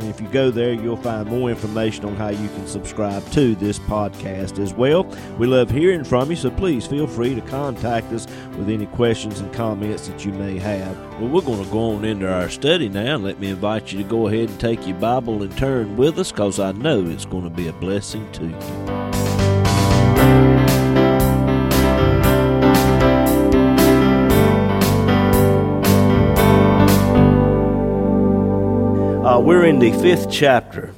and if you go there, you'll find more information on how you can subscribe to this podcast as well. We love hearing from you, so please feel free to contact us with any questions and comments that you may have. Well, we're going to go on into our study now. Let me invite you to go ahead and take your Bible and turn with us because I know it's going to be a blessing to you. Uh, we're in the fifth chapter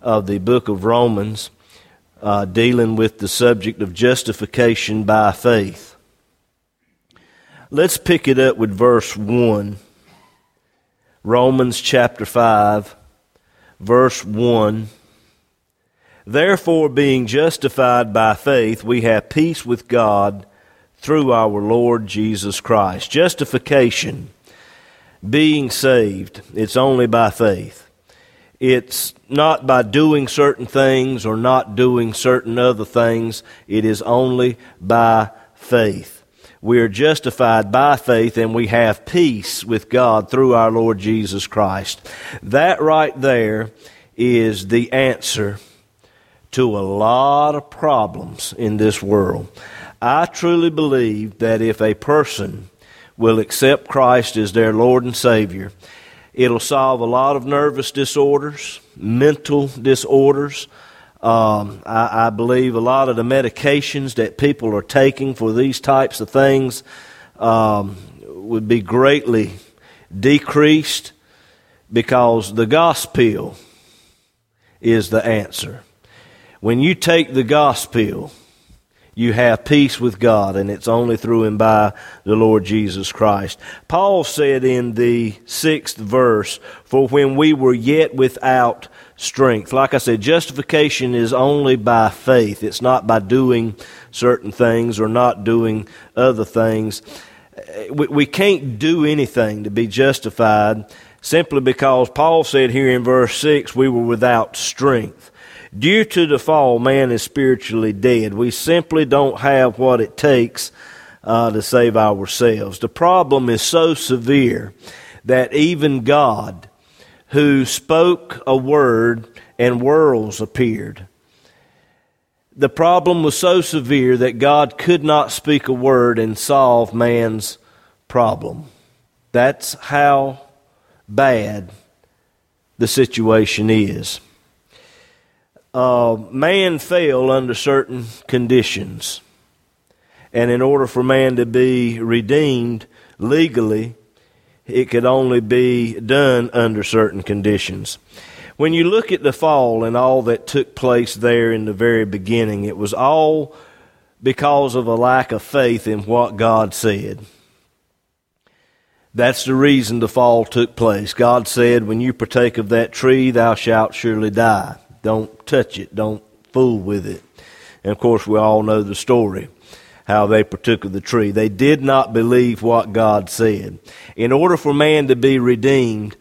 of the book of Romans, uh, dealing with the subject of justification by faith. Let's pick it up with verse 1. Romans chapter 5, verse 1. Therefore, being justified by faith, we have peace with God through our Lord Jesus Christ. Justification being saved, it's only by faith. It's not by doing certain things or not doing certain other things. It is only by faith. We are justified by faith and we have peace with God through our Lord Jesus Christ. That right there is the answer to a lot of problems in this world. I truly believe that if a person will accept Christ as their Lord and Savior, it'll solve a lot of nervous disorders, mental disorders. Um, I, I, believe a lot of the medications that people are taking for these types of things um, would be greatly decreased because the gospel is the answer. When you take the gospel, you have peace with God, and it's only through and by the Lord Jesus Christ. Paul said in the sixth verse, For when we were yet without strength, like I said, justification is only by faith. It's not by doing certain things or not doing other things. We, we can't do anything to be justified simply because Paul said here in verse 6, we were without strength. Due to the fall, man is spiritually dead. We simply don't have what it takes uh, to save ourselves. The problem is so severe that even God, who spoke a word and worlds appeared, the problem was so severe that God could not speak a word and solve man's problem. That's how bad the situation is uh, man fell under certain conditions. And in order for man to be redeemed legally, it could only be done under certain conditions. When you look at the fall and all that took place there in the very beginning, it was all because of a lack of faith in what God said. That's the reason the fall took place. God said, When you partake of that tree, thou shalt surely die. Don't touch it. Don't fool with it. And of course, we all know the story how they partook of the tree. They did not believe what God said. In order for man to be redeemed,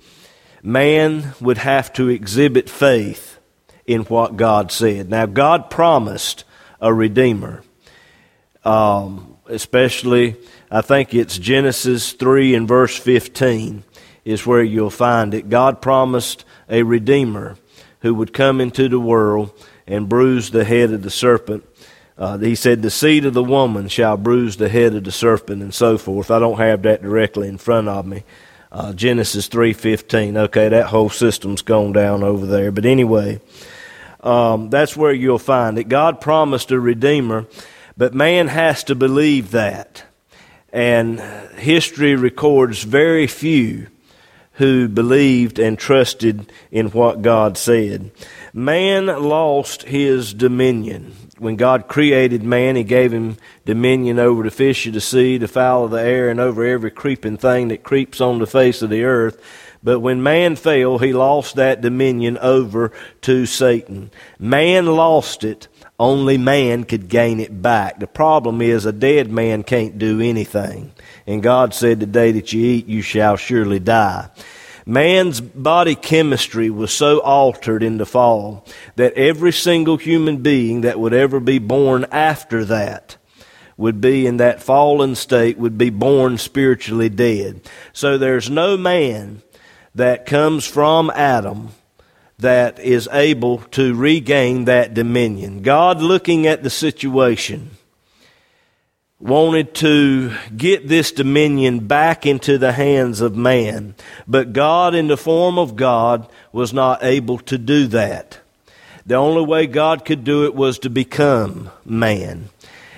man would have to exhibit faith in what God said. Now, God promised a redeemer, um, especially, I think it's Genesis 3 and verse 15 is where you'll find it. God promised a redeemer who would come into the world and bruise the head of the serpent. Uh, he said, The seed of the woman shall bruise the head of the serpent, and so forth. I don't have that directly in front of me. Uh, Genesis 3.15. Okay, that whole system's gone down over there. But anyway, um, that's where you'll find it. God promised a Redeemer, but man has to believe that. And history records very few who believed and trusted in what God said. Man lost his dominion. When God created man, he gave him dominion over the fish of the sea, the fowl of the air, and over every creeping thing that creeps on the face of the earth. But when man fell, he lost that dominion over to Satan. Man lost it. Only man could gain it back. The problem is a dead man can't do anything. And God said, The day that you eat, you shall surely die. Man's body chemistry was so altered in the fall that every single human being that would ever be born after that would be in that fallen state, would be born spiritually dead. So there's no man that comes from Adam that is able to regain that dominion. God, looking at the situation, wanted to get this dominion back into the hands of man, but God, in the form of God, was not able to do that. The only way God could do it was to become man.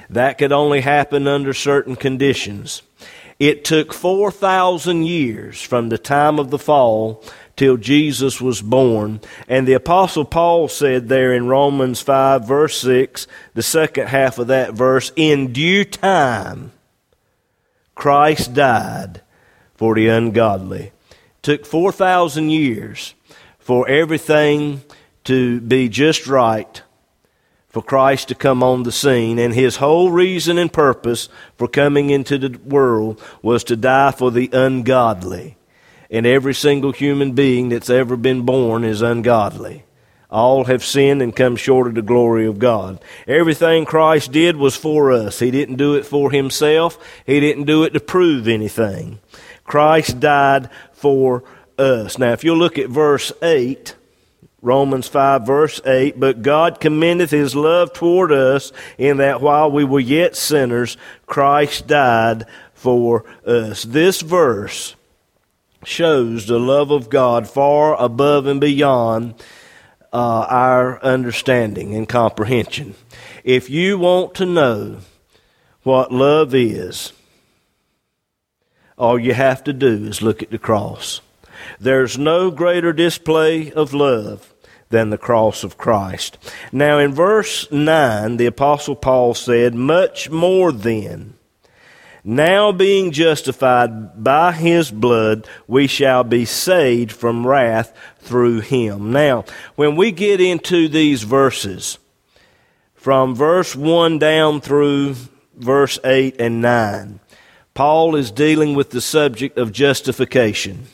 That could only happen under certain conditions. It took 4,000 years from the time of the fall till Jesus was born. And the Apostle Paul said there in Romans 5, verse 6, the second half of that verse, in due time, Christ died for the ungodly. It took 4,000 years for everything to be just right for Christ to come on the scene, and his whole reason and purpose for coming into the world was to die for the ungodly. And every single human being that's ever been born is ungodly. All have sinned and come short of the glory of God. Everything Christ did was for us. He didn't do it for himself. He didn't do it to prove anything. Christ died for us. Now, if you'll look at verse 8, Romans 5 verse 8, but God commendeth his love toward us in that while we were yet sinners, Christ died for us. This verse shows the love of God far above and beyond uh, our understanding and comprehension. If you want to know what love is, all you have to do is look at the cross. There's no greater display of love than the cross of Christ. Now, in verse 9, the Apostle Paul said, Much more then, now being justified by his blood, we shall be saved from wrath through him. Now, when we get into these verses, from verse 1 down through verse 8 and 9, Paul is dealing with the subject of justification.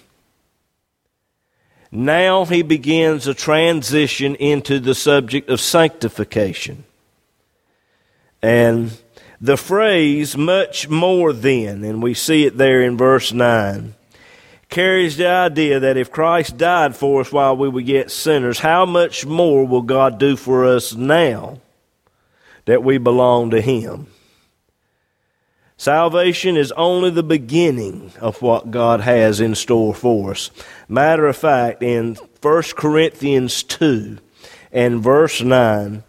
Now he begins a transition into the subject of sanctification. And the phrase much more than, and we see it there in verse 9, carries the idea that if Christ died for us while we were yet sinners, how much more will God do for us now that we belong to Him? Salvation is only the beginning of what God has in store for us. Matter of fact, in 1 Corinthians 2 and verse 9,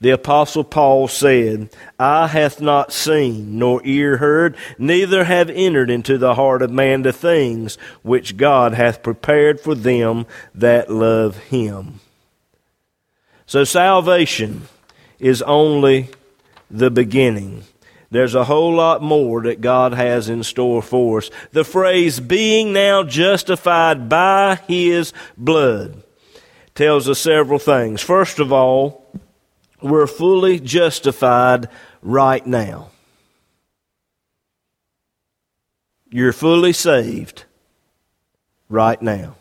the apostle Paul said, Eye hath not seen, nor ear heard, neither have entered into the heart of man the things which God hath prepared for them that love him. So salvation is only the beginning. There's a whole lot more that God has in store for us. The phrase, being now justified by his blood, tells us several things. First of all, we're fully justified right now. You're fully saved right now.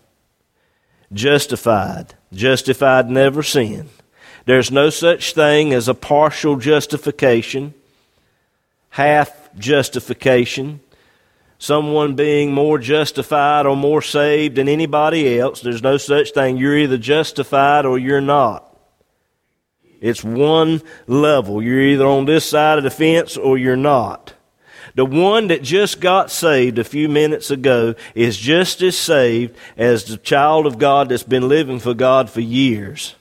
Justified. Justified, never sinned. There's no such thing as a partial justification half justification, someone being more justified or more saved than anybody else. There's no such thing. You're either justified or you're not. It's one level. You're either on this side of the fence or you're not. The one that just got saved a few minutes ago is just as saved as the child of God that's been living for God for years.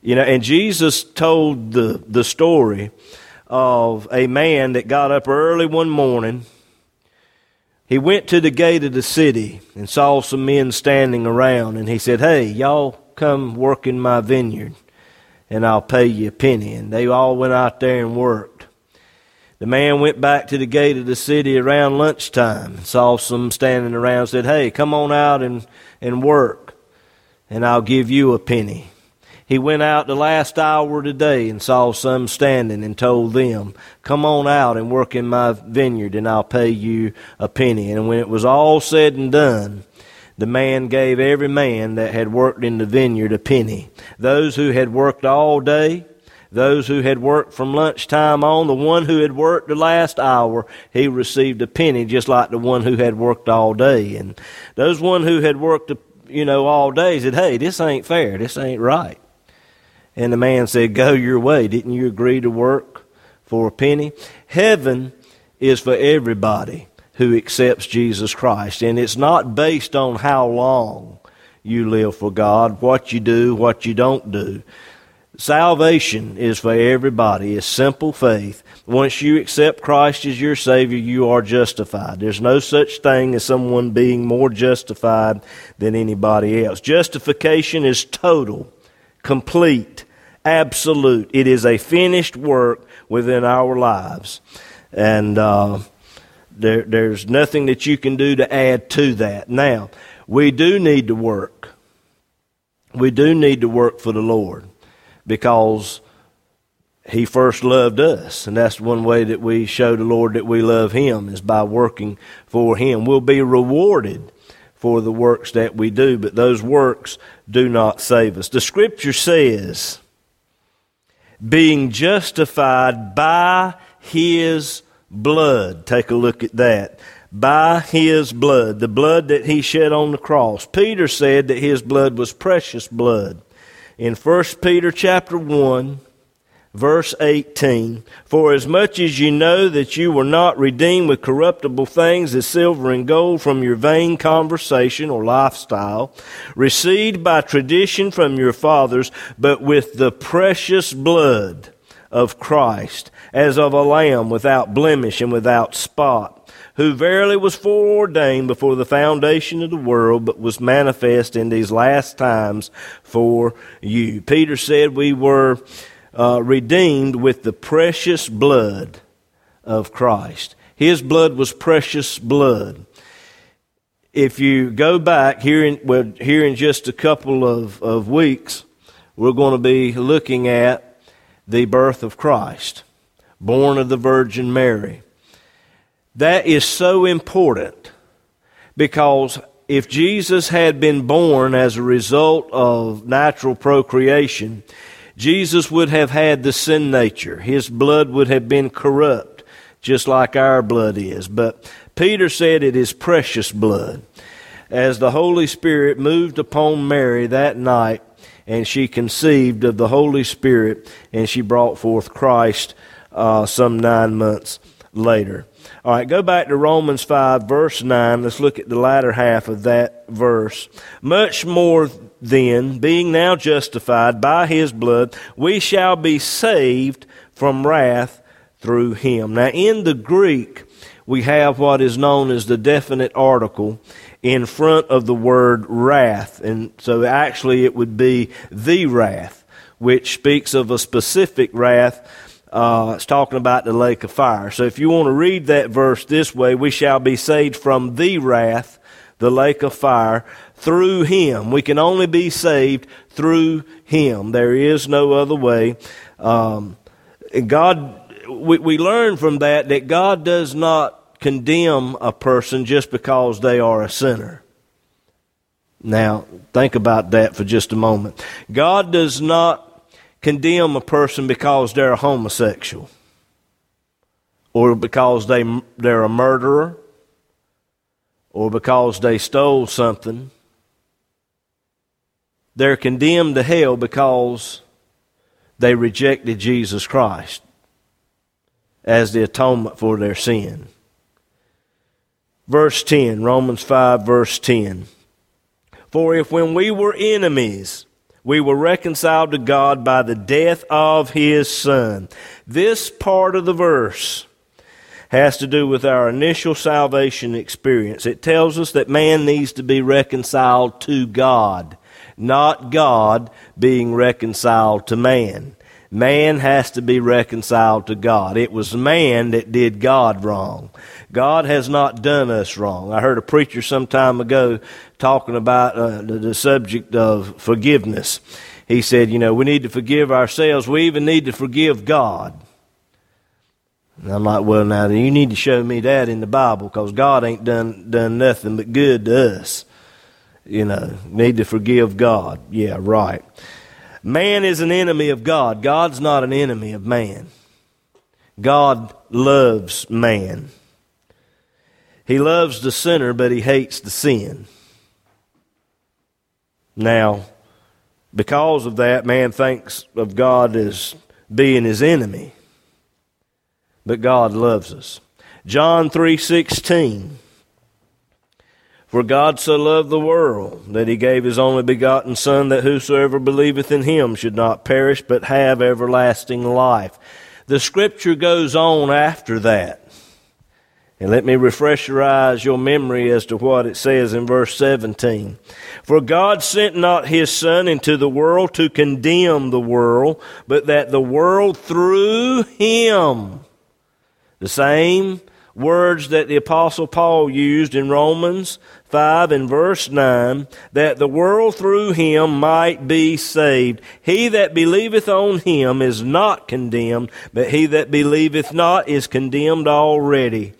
You know, and Jesus told the, the story of a man that got up early one morning. He went to the gate of the city and saw some men standing around, and he said, Hey, y'all come work in my vineyard, and I'll pay you a penny. And they all went out there and worked. The man went back to the gate of the city around lunchtime and saw some standing around said, Hey, come on out and, and work, and I'll give you a penny. He went out the last hour of the day and saw some standing and told them, Come on out and work in my vineyard, and I'll pay you a penny. And when it was all said and done, the man gave every man that had worked in the vineyard a penny. Those who had worked all day, those who had worked from lunchtime on, the one who had worked the last hour, he received a penny just like the one who had worked all day. And those one who had worked, you know, all day said, hey, this ain't fair. This ain't right. And the man said, go your way. Didn't you agree to work for a penny? Heaven is for everybody who accepts Jesus Christ. And it's not based on how long you live for God, what you do, what you don't do. Salvation is for everybody. It's simple faith. Once you accept Christ as your Savior, you are justified. There's no such thing as someone being more justified than anybody else. Justification is total, complete, absolute. It is a finished work within our lives. And uh, there, there's nothing that you can do to add to that. Now, we do need to work. We do need to work for the Lord because he first loved us. And that's one way that we show the Lord that we love him is by working for him. We'll be rewarded for the works that we do, but those works do not save us. The scripture says, being justified by his blood. Take a look at that. By his blood, the blood that he shed on the cross. Peter said that his blood was precious blood in 1 Peter chapter 1, verse 18 For as much as you know that you were not redeemed with corruptible things as silver and gold from your vain conversation or lifestyle, received by tradition from your fathers, but with the precious blood of Christ, as of a lamb without blemish and without spot who verily was foreordained before the foundation of the world, but was manifest in these last times for you. Peter said we were uh, redeemed with the precious blood of Christ. His blood was precious blood. If you go back here in, well, here in just a couple of, of weeks, we're going to be looking at the birth of Christ, born of the Virgin Mary. That is so important because if Jesus had been born as a result of natural procreation, Jesus would have had the sin nature. His blood would have been corrupt, just like our blood is. But Peter said it is precious blood. As the Holy Spirit moved upon Mary that night, and she conceived of the Holy Spirit, and she brought forth Christ uh, some nine months later. All right, go back to Romans 5, verse 9. Let's look at the latter half of that verse. Much more then, being now justified by his blood, we shall be saved from wrath through him. Now, in the Greek, we have what is known as the definite article in front of the word wrath. And so actually it would be the wrath, which speaks of a specific wrath uh, it's talking about the lake of fire. So if you want to read that verse this way, we shall be saved from the wrath, the lake of fire, through him. We can only be saved through him. There is no other way. Um, God, we, we learn from that that God does not condemn a person just because they are a sinner. Now, think about that for just a moment. God does not condemn a person because they're a homosexual or because they, they're a murderer or because they stole something. They're condemned to hell because they rejected Jesus Christ as the atonement for their sin. Verse 10, Romans 5, verse 10. For if when we were enemies, we were reconciled to God by the death of His Son. This part of the verse has to do with our initial salvation experience. It tells us that man needs to be reconciled to God, not God being reconciled to man. Man has to be reconciled to God. It was man that did God wrong. God has not done us wrong. I heard a preacher some time ago talking about uh, the, the subject of forgiveness. He said, you know, we need to forgive ourselves. We even need to forgive God. And I'm like, well, now you need to show me that in the Bible because God ain't done done nothing but good to us. You know, need to forgive God. Yeah, right. Man is an enemy of God. God's not an enemy of man. God loves man. He loves the sinner, but he hates the sin. Now, because of that, man thinks of God as being his enemy. But God loves us. John 3:16 for God so loved the world that he gave his only begotten Son, that whosoever believeth in him should not perish, but have everlasting life. The scripture goes on after that. And let me refresh your eyes, your memory as to what it says in verse 17. For God sent not his Son into the world to condemn the world, but that the world through him, the same words that the apostle Paul used in Romans 5 and verse 9, that the world through him might be saved. He that believeth on him is not condemned, but he that believeth not is condemned already.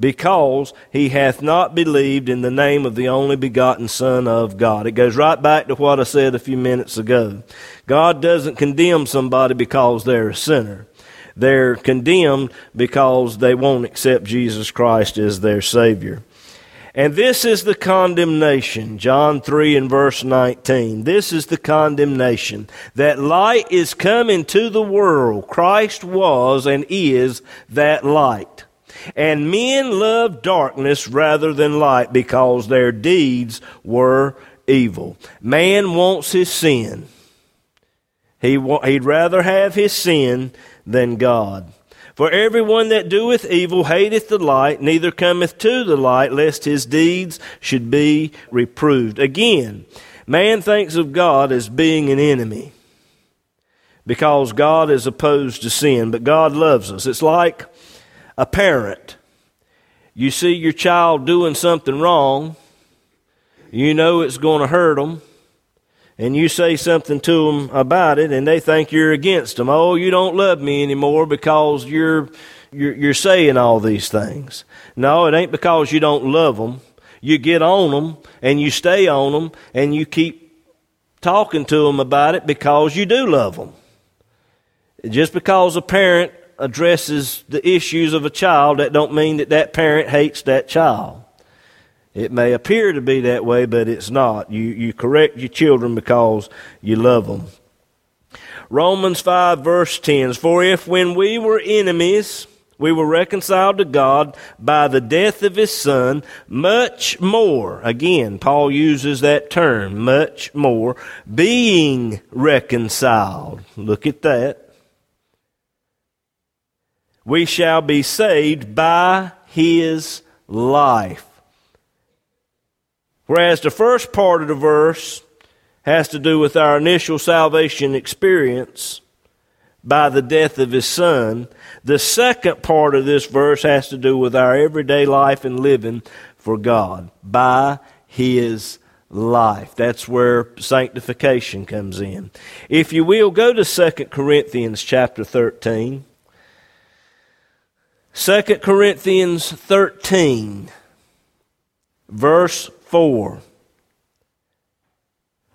Because he hath not believed in the name of the only begotten Son of God. It goes right back to what I said a few minutes ago. God doesn't condemn somebody because they're a sinner. They're condemned because they won't accept Jesus Christ as their Savior. And this is the condemnation, John 3 and verse 19. This is the condemnation that light is come into the world. Christ was and is that light. And men loved darkness rather than light because their deeds were evil. Man wants his sin. He, he'd rather have his sin than God. For everyone that doeth evil hateth the light, neither cometh to the light, lest his deeds should be reproved. Again, man thinks of God as being an enemy because God is opposed to sin, but God loves us. It's like a parent. You see your child doing something wrong, you know it's going to hurt them, and you say something to them about it and they think you're against them. Oh, you don't love me anymore because you're, you're, you're saying all these things. No, it ain't because you don't love them. You get on them and you stay on them and you keep talking to them about it because you do love them. Just because a parent addresses the issues of a child, that don't mean that that parent hates that child. It may appear to be that way, but it's not. You, you correct your children because you love them. Romans 5 verse 10 For if when we were enemies, we were reconciled to God by the death of his son, much more, again, Paul uses that term, much more, being reconciled. Look at that. We shall be saved by his life. Whereas the first part of the verse has to do with our initial salvation experience by the death of his son, the second part of this verse has to do with our everyday life and living for God by his life. That's where sanctification comes in. If you will, go to 2 Corinthians chapter 13. 2 Corinthians 13, verse 4.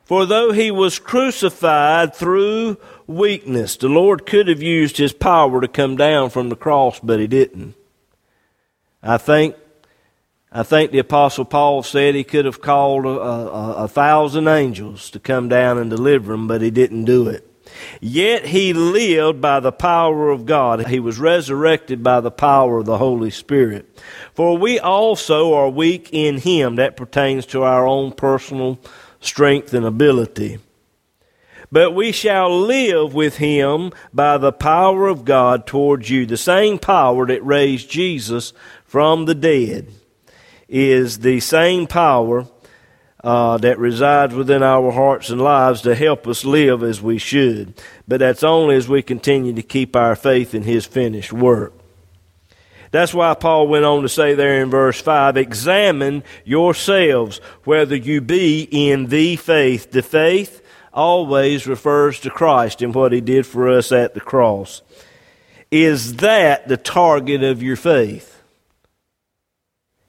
For though he was crucified through weakness, the Lord could have used his power to come down from the cross, but he didn't. I think, I think the apostle Paul said he could have called a, a, a thousand angels to come down and deliver him, but he didn't do it. Yet he lived by the power of God. He was resurrected by the power of the Holy Spirit. For we also are weak in him. That pertains to our own personal strength and ability. But we shall live with him by the power of God towards you. The same power that raised Jesus from the dead is the same power uh, that resides within our hearts and lives to help us live as we should. But that's only as we continue to keep our faith in His finished work. That's why Paul went on to say there in verse 5 Examine yourselves whether you be in the faith. The faith always refers to Christ and what He did for us at the cross. Is that the target of your faith?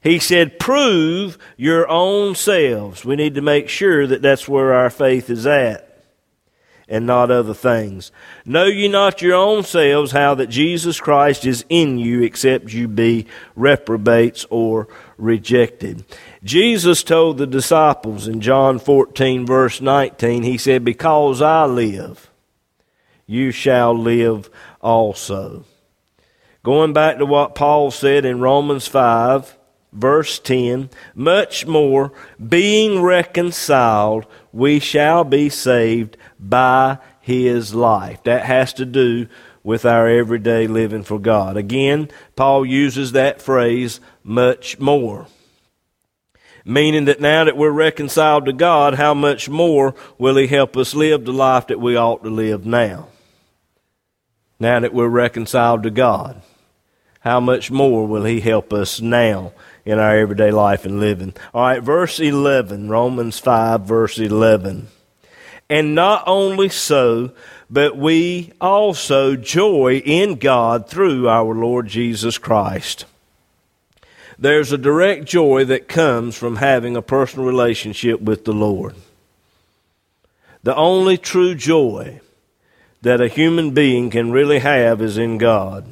He said, prove your own selves. We need to make sure that that's where our faith is at and not other things. Know ye not your own selves how that Jesus Christ is in you, except you be reprobates or rejected. Jesus told the disciples in John 14, verse 19, He said, Because I live, you shall live also. Going back to what Paul said in Romans 5, verse 10 much more being reconciled we shall be saved by his life. That has to do with our everyday living for god. Again paul uses that phrase much more meaning that now that we're reconciled to god how much more will he help us live the life that we ought to live now? Now that we're reconciled to god how much more will he help us now in our everyday life and living. All right, verse 11, Romans 5, verse 11. And not only so, but we also joy in God through our Lord Jesus Christ. There's a direct joy that comes from having a personal relationship with the Lord. The only true joy that a human being can really have is in God.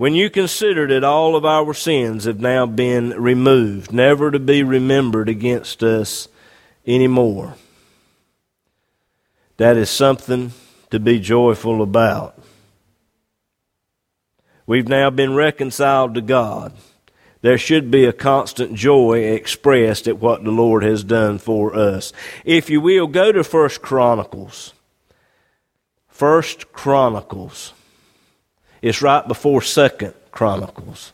When you consider that all of our sins have now been removed, never to be remembered against us anymore, that is something to be joyful about. We've now been reconciled to God. There should be a constant joy expressed at what the Lord has done for us. If you will, go to First Chronicles. First Chronicles. It's right before Second Chronicles.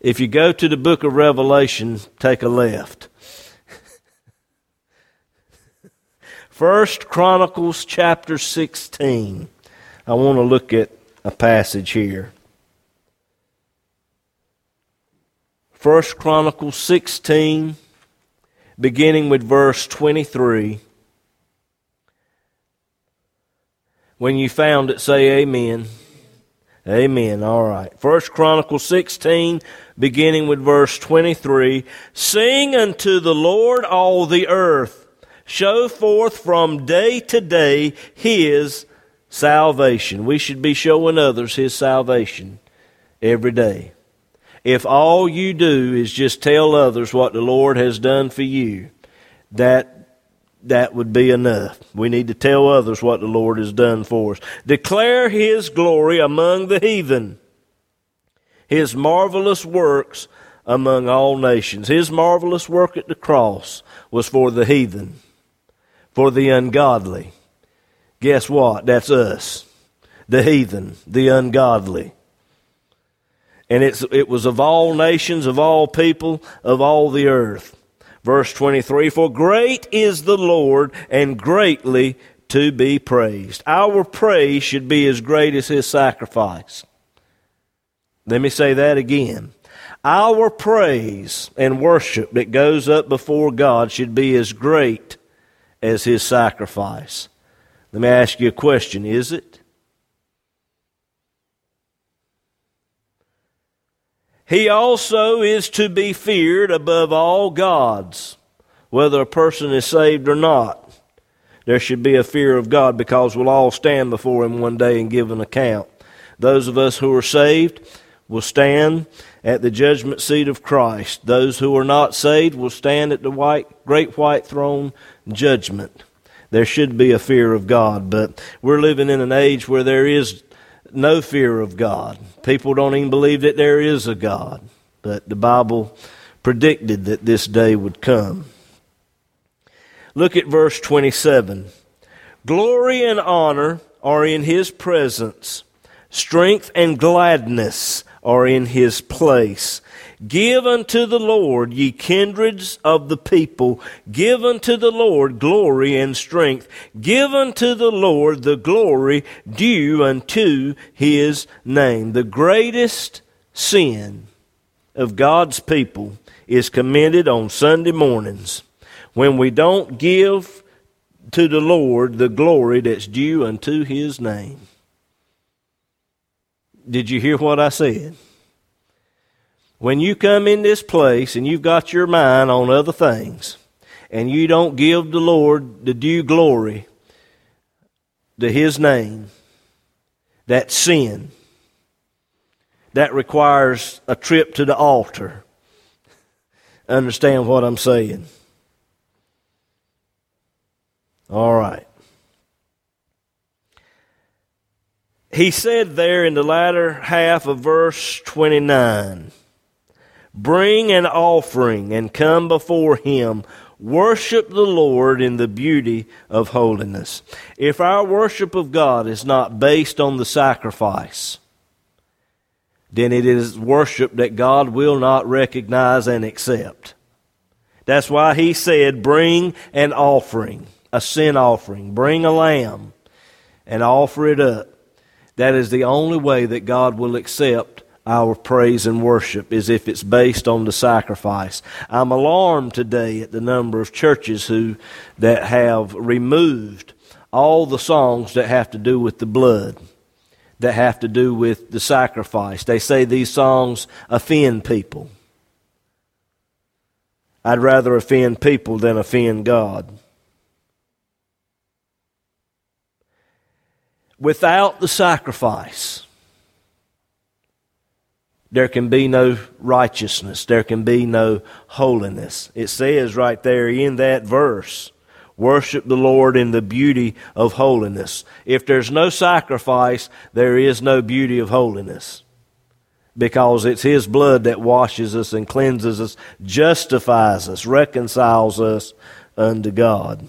If you go to the book of Revelation, take a left. First Chronicles chapter 16. I want to look at a passage here. First Chronicles 16, beginning with verse 23. When you found it, say amen. Amen. All right. First Chronicles 16, beginning with verse 23. Sing unto the Lord all the earth. Show forth from day to day his salvation. We should be showing others his salvation every day. If all you do is just tell others what the Lord has done for you, that that would be enough. We need to tell others what the Lord has done for us. Declare His glory among the heathen, His marvelous works among all nations. His marvelous work at the cross was for the heathen, for the ungodly. Guess what? That's us, the heathen, the ungodly. And it's, it was of all nations, of all people, of all the earth. Verse 23 For great is the Lord and greatly to be praised. Our praise should be as great as his sacrifice. Let me say that again. Our praise and worship that goes up before God should be as great as his sacrifice. Let me ask you a question is it? He also is to be feared above all gods, whether a person is saved or not. There should be a fear of God because we'll all stand before Him one day and give an account. Those of us who are saved will stand at the judgment seat of Christ. Those who are not saved will stand at the white, great white throne judgment. There should be a fear of God, but we're living in an age where there is no fear of God. People don't even believe that there is a God. But the Bible predicted that this day would come. Look at verse 27. Glory and honor are in his presence, strength and gladness are in his place. Give unto the Lord, ye kindreds of the people, give unto the Lord glory and strength. Give unto the Lord the glory due unto his name. The greatest sin of God's people is committed on Sunday mornings when we don't give to the Lord the glory that's due unto his name. Did you hear what I said? When you come in this place and you've got your mind on other things, and you don't give the Lord the due glory to His name, that's sin. That requires a trip to the altar. Understand what I'm saying? All right. he said there in the latter half of verse 29 Bring an offering and come before him. Worship the Lord in the beauty of holiness. If our worship of God is not based on the sacrifice, then it is worship that God will not recognize and accept. That's why he said, Bring an offering, a sin offering. Bring a lamb and offer it up. That is the only way that God will accept our praise and worship is if it's based on the sacrifice. I'm alarmed today at the number of churches who that have removed all the songs that have to do with the blood, that have to do with the sacrifice. They say these songs offend people. I'd rather offend people than offend God. Without the sacrifice, there can be no righteousness. There can be no holiness. It says right there in that verse, worship the Lord in the beauty of holiness. If there's no sacrifice, there is no beauty of holiness. Because it's His blood that washes us and cleanses us, justifies us, reconciles us unto God.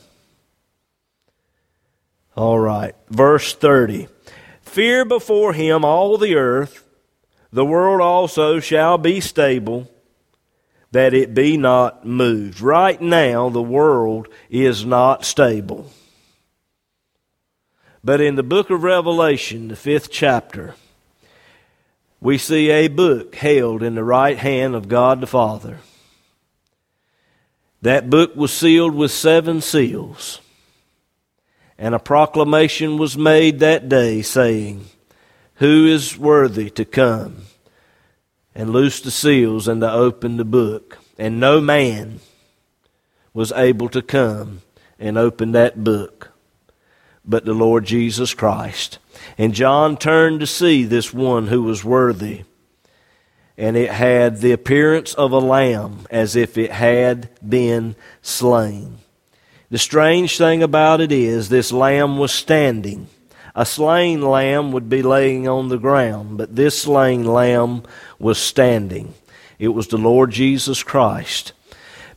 All right. Verse 30. Fear before him all the earth, the world also shall be stable, that it be not moved. Right now, the world is not stable. But in the book of Revelation, the fifth chapter, we see a book held in the right hand of God the Father. That book was sealed with seven seals. And a proclamation was made that day saying, Who is worthy to come and loose the seals and to open the book? And no man was able to come and open that book but the Lord Jesus Christ. And John turned to see this one who was worthy. And it had the appearance of a lamb as if it had been slain. The strange thing about it is, this lamb was standing. A slain lamb would be laying on the ground, but this slain lamb was standing. It was the Lord Jesus Christ.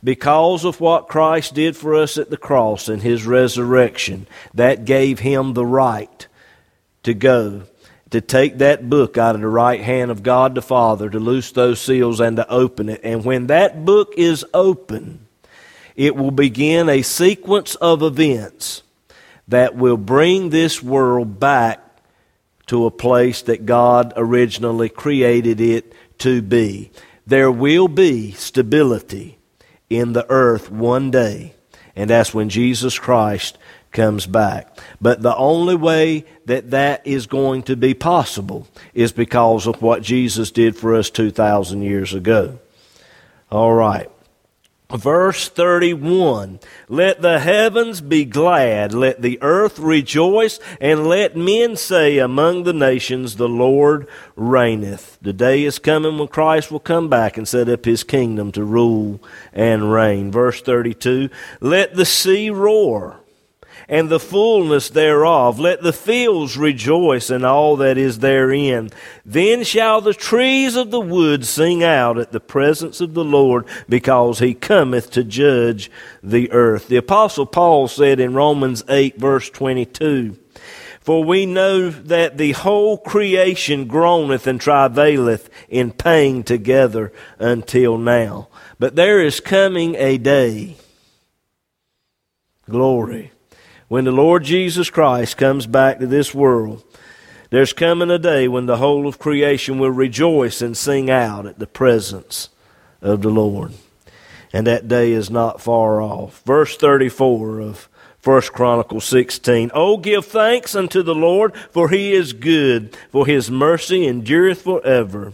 Because of what Christ did for us at the cross and his resurrection, that gave him the right to go, to take that book out of the right hand of God the Father, to loose those seals and to open it. And when that book is open, it will begin a sequence of events that will bring this world back to a place that God originally created it to be. There will be stability in the earth one day, and that's when Jesus Christ comes back. But the only way that that is going to be possible is because of what Jesus did for us 2,000 years ago. All right. Verse 31 Let the heavens be glad, let the earth rejoice, and let men say among the nations, The Lord reigneth. The day is coming when Christ will come back and set up his kingdom to rule and reign. Verse 32 Let the sea roar and the fullness thereof. Let the fields rejoice and all that is therein. Then shall the trees of the wood sing out at the presence of the Lord, because he cometh to judge the earth. The apostle Paul said in Romans 8 verse 22, For we know that the whole creation groaneth and travaileth in pain together until now. But there is coming a day, glory, when the Lord Jesus Christ comes back to this world. There's coming a day when the whole of creation will rejoice and sing out at the presence of the Lord. And that day is not far off. Verse 34 of First Chronicles 16. Oh, give thanks unto the Lord, for he is good, for his mercy endureth forever.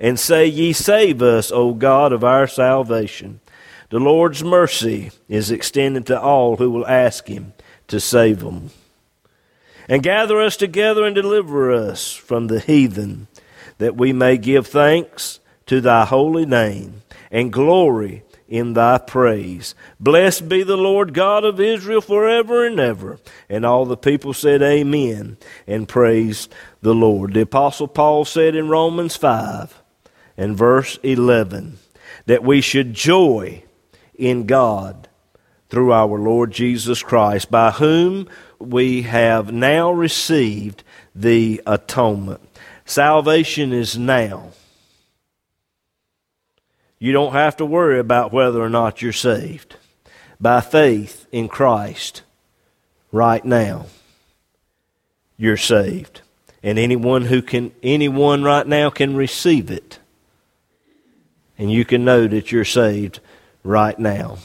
And say ye, Save us, O God of our salvation. The Lord's mercy is extended to all who will ask him to save them. And gather us together and deliver us from the heathen, that we may give thanks to thy holy name and glory in thy praise. Blessed be the Lord God of Israel forever and ever. And all the people said, Amen, and praised the Lord. The Apostle Paul said in Romans 5 and verse 11 that we should joy in God through our Lord Jesus Christ, by whom we have now received the atonement. Salvation is now. You don't have to worry about whether or not you're saved. By faith in Christ, right now, you're saved. And anyone who can, anyone right now can receive it. And you can know that you're saved right now.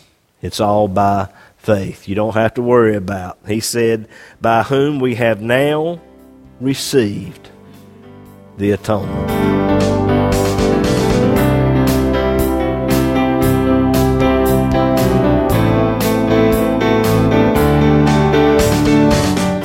It's all by faith. You don't have to worry about. He said, by whom we have now received the atonement.